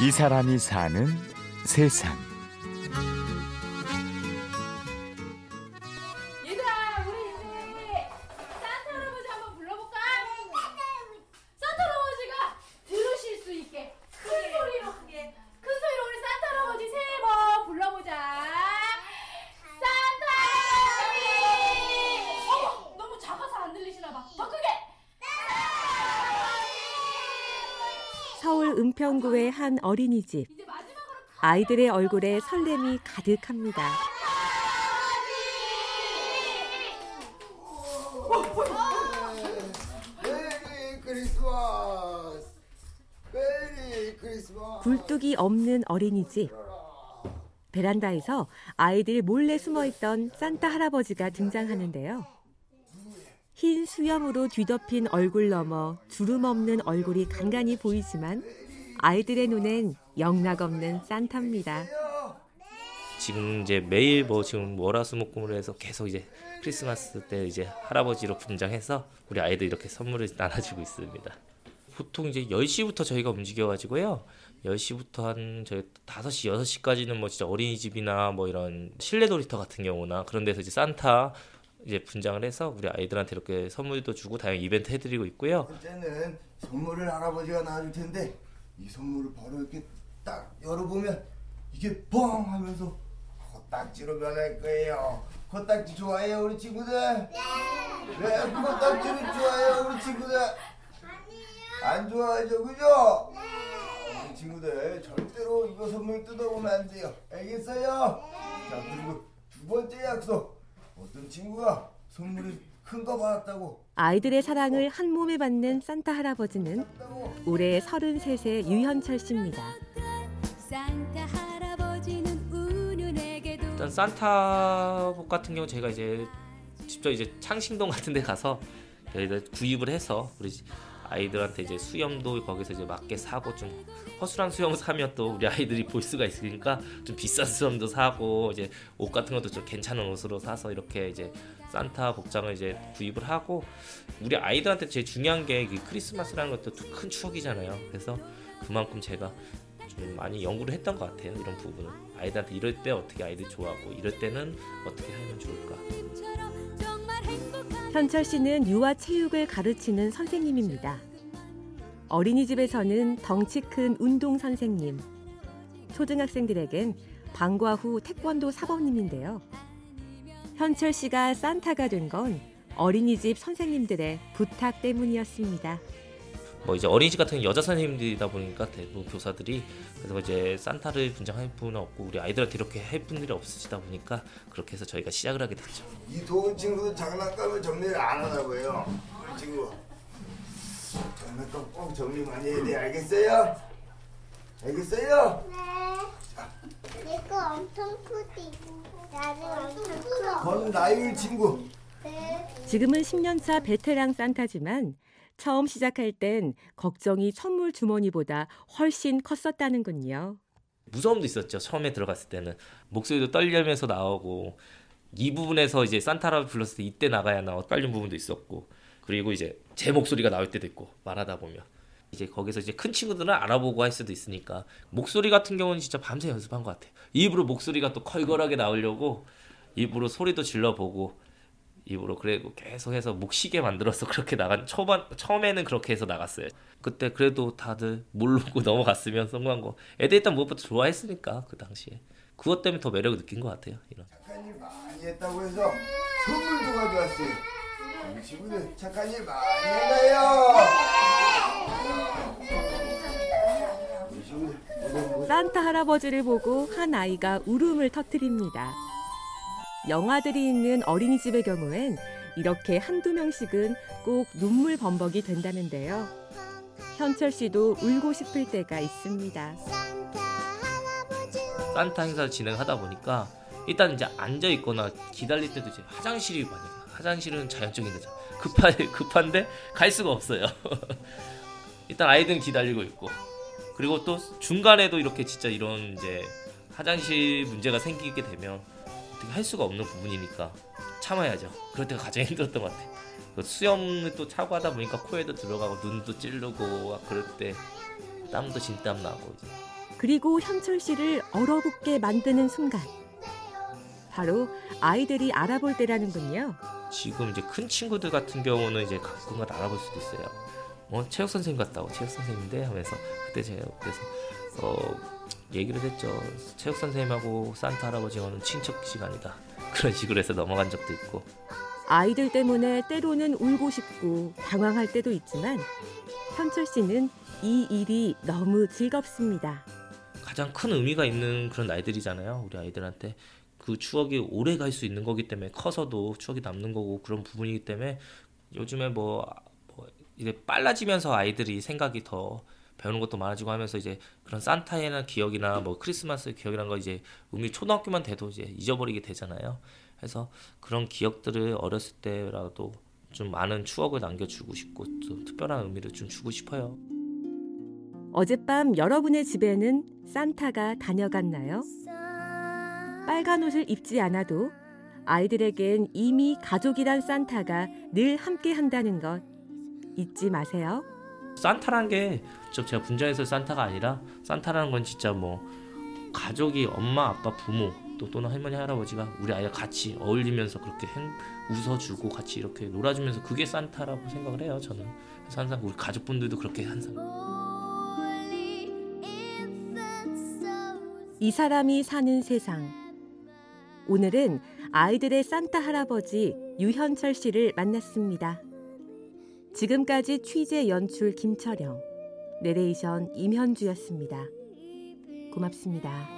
이 사람이 사는 세상. 은평구의 한 어린이집. 아이들의 얼굴에 설렘이 가득합니다. 굴뚝이 없는 어린이집. 베란다에서 아이들 몰래 숨어 있던 산타 할아버지가 등장하는데요. 흰 수염으로 뒤덮인 얼굴 너머 주름 없는 얼굴이 간간히 보이지만 아이들의 눈엔 영락없는 산타입니다. 지금 이제 매일 뭐 지금 월화수목금으로 해서 계속 이제 크리스마스 때 이제 할아버지로 분장해서 우리 아이들 이렇게 선물을 나눠주고 있습니다. 보통 이제 10시부터 저희가 움직여가지고요. 10시부터 한 저희 5시, 6시까지는 뭐 진짜 어린이집이나 뭐 이런 실내 놀이터 같은 경우나 그런 데서 이제 산타 이제 분장을 해서 우리 아이들한테 이렇게 선물도 주고 다양한 이벤트 해드리고 있고요. 번째는 선물을 할아버지가 놔줄 텐데 이 선물을 바로 이렇게 딱 열어보면 이게 뻥 하면서 코딱지로 변할 거예요 코딱지 좋아해요 우리 친구들? 네! 네 코딱지를 좋아해요 우리 친구들? 안 좋아하죠 그죠? 우리 친구들 절대로 이거 선물 뜯어보면 안 돼요 알겠어요? 자 그리고 두 번째 약속 어떤 친구가 선물이 큰 거 받았다고 아이들의 사랑을 한 몸에 받는 산타 할아버지는 올해 33세 유현철 씨입니다. 산타 할아버지는 우는 에게도 일단 산타복 같은 경우 제가 이제 직접 이제 창신동 같은 데 가서 구입을 해서 우리 아이들한테 이제 수염도 거기서 이제 맞게 사고 좀 허술한 수염 사면 또 우리 아이들이 볼 수가 있으니까 좀 비싼 수염도 사고 이제 옷 같은 것도 좀 괜찮은 옷으로 사서 이렇게 이제 산타 복장을 이제 구입을 하고 우리 아이들한테 제일 중요한 게이 크리스마스라는 것도 큰 추억이잖아요. 그래서 그만큼 제가 좀 많이 연구를 했던 것 같아요. 이런 부분은 아이들한테 이럴 때 어떻게 아이들 좋아하고 이럴 때는 어떻게 하면 좋을까. 현철 씨는 유아 체육을 가르치는 선생님입니다. 어린이집에서는 덩치 큰 운동 선생님, 초등학생들에겐 방과 후 태권도 사범님인데요. 현철 씨가 산타가 된 건 어린이집 선생님들의 부탁 때문이었습니다. 뭐 이제 어린이집 같은 여자 선생님들이다 보니까 대부분 교사들이 그래서 이제 산타를 분장할 분은 없고 우리 아이들한테 이렇게 할 분들이 없으시다 보니까 그렇게 해서 저희가 시작을 하게 됐죠. 이 좋은 친구도 장난감을 정리를 안 봐요. 우리 친구. 장난감 꼭 정리 많이 해야 돼. 알겠어요? 알겠어요? 네. 이거 엄청 크지. 건 나율 친구. 네. 지금은 10년차 베테랑 산타지만 처음 시작할 땐 걱정이 선물 주머니보다 훨씬 컸었다는군요. 무서움도 있었죠. 처음에 들어갔을 때는 목소리도 떨리면서 나오고 이 부분에서 이제 산타를 불렀을 때 이때 나가야 나와 떨린 부분도 있었고 그리고 이제 제 목소리가 나올 때도 있고 말하다 보면 이제 거기서 이제 큰 친구들은 알아보고 할 수도 있으니까 목소리 같은 경우는 진짜 밤새 연습한 것 같아요. 일부러 목소리가 또 컬걸하게 나오려고 일부러 소리도 질러보고 입으로 그리고 계속해서 목 쉬게 만들어서 그렇게 나간 초반 처음에는 그렇게 해서 나갔어요. 그때 그래도 다들 모르고 넘어갔으면 성공한 거. 애들 일단 무엇보다 좋아했으니까 그 당시에 그것 때문에 더 매력을 느낀 것 같아요. 이런. 착한 일 많이 했다고 해서 선물도 가져왔어요. 우리 친구들 착한 일 많이 해놔요. 우리 친구들 오늘 뭐 산타 할아버지를 보고 한 아이가 울음을 터뜨립니다. 영아들이 있는 어린이집의 경우엔 이렇게 한두 명씩은 꼭 눈물 범벅이 된다는데요. 현철 씨도 울고 싶을 때가 있습니다. 산타 할아버지 산타 행사를 진행하다 보니까 일단 이제 앉아 있거나 기다릴 때도 이제 화장실이 많이. 화장실은 자연적인 데죠. 급하 급한데 갈 수가 없어요. 일단 아이들은 기다리고 있고 그리고 또 중간에도 이렇게 진짜 이런 이제 화장실 문제가 생기게 되면 어떻게 할 수가 없는 부분이니까 참아야죠. 그럴 때가 가장 힘들었던 것 같아요. 그 수염을 또 차고 하다 보니까 코에도 들어가고 눈도 찌르고 막 그럴 때 땀도 진땀 나고 이제 그리고 현철 씨를 얼어붙게 만드는 순간. 바로 아이들이 알아볼 때라는군요. 지금 이제 큰 친구들 같은 경우는 이제 가끔가다 알아볼 수도 있어요. 어 체육 선생님 같다고 체육 선생님인데 하면서 그때 제가 그래서 어 얘기를 했죠. 체육 선생님하고 산타 할아버지와는 친척 시간이다. 그런 식으로 해서 넘어간 적도 있고 아이들 때문에 때로는 울고 싶고 당황할 때도 있지만 현철 씨는 이 일이 너무 즐겁습니다. 가장 큰 의미가 있는 그런 날들이잖아요. 우리 아이들한테 그 추억이 오래 갈 수 있는 거기 때문에 커서도 추억이 남는 거고 그런 부분이기 때문에 요즘에 뭐, 뭐 이제 빨라지면서 아이들이 생각이 더 배우는 것도 많아지고 하면서 이제 그런 산타에나 기억이나 뭐 크리스마스 기억이란 거 이제 의미 초등학교만 돼도 이제 잊어버리게 되잖아요. 그래서 그런 기억들을 어렸을 때라도 좀 많은 추억을 남겨주고 싶고 또 특별한 의미를 좀 주고 싶어요. 어젯밤 여러분의 집에는 산타가 다녀갔나요? 빨간 옷을 입지 않아도 아이들에겐 이미 가족이란 산타가 늘 함께 한다는 것 잊지 마세요. 산타란 게저 제가 분장해서 산타가 아니라 산타라는 건 진짜 뭐 가족이 엄마 아빠 부모 또 또는 할머니 할아버지가 우리 아이가 같이 어울리면서 그렇게 행, 웃어주고 같이 이렇게 놀아주면서 그게 산타라고 생각을 해요 저는 그래서 항상 우리 가족분들도 그렇게 항상 이 사람이 사는 세상. 오늘은 아이들의 산타 할아버지 유현철 씨를 만났습니다. 지금까지 취재 연출 김철영, 내레이션 임현주였습니다. 고맙습니다.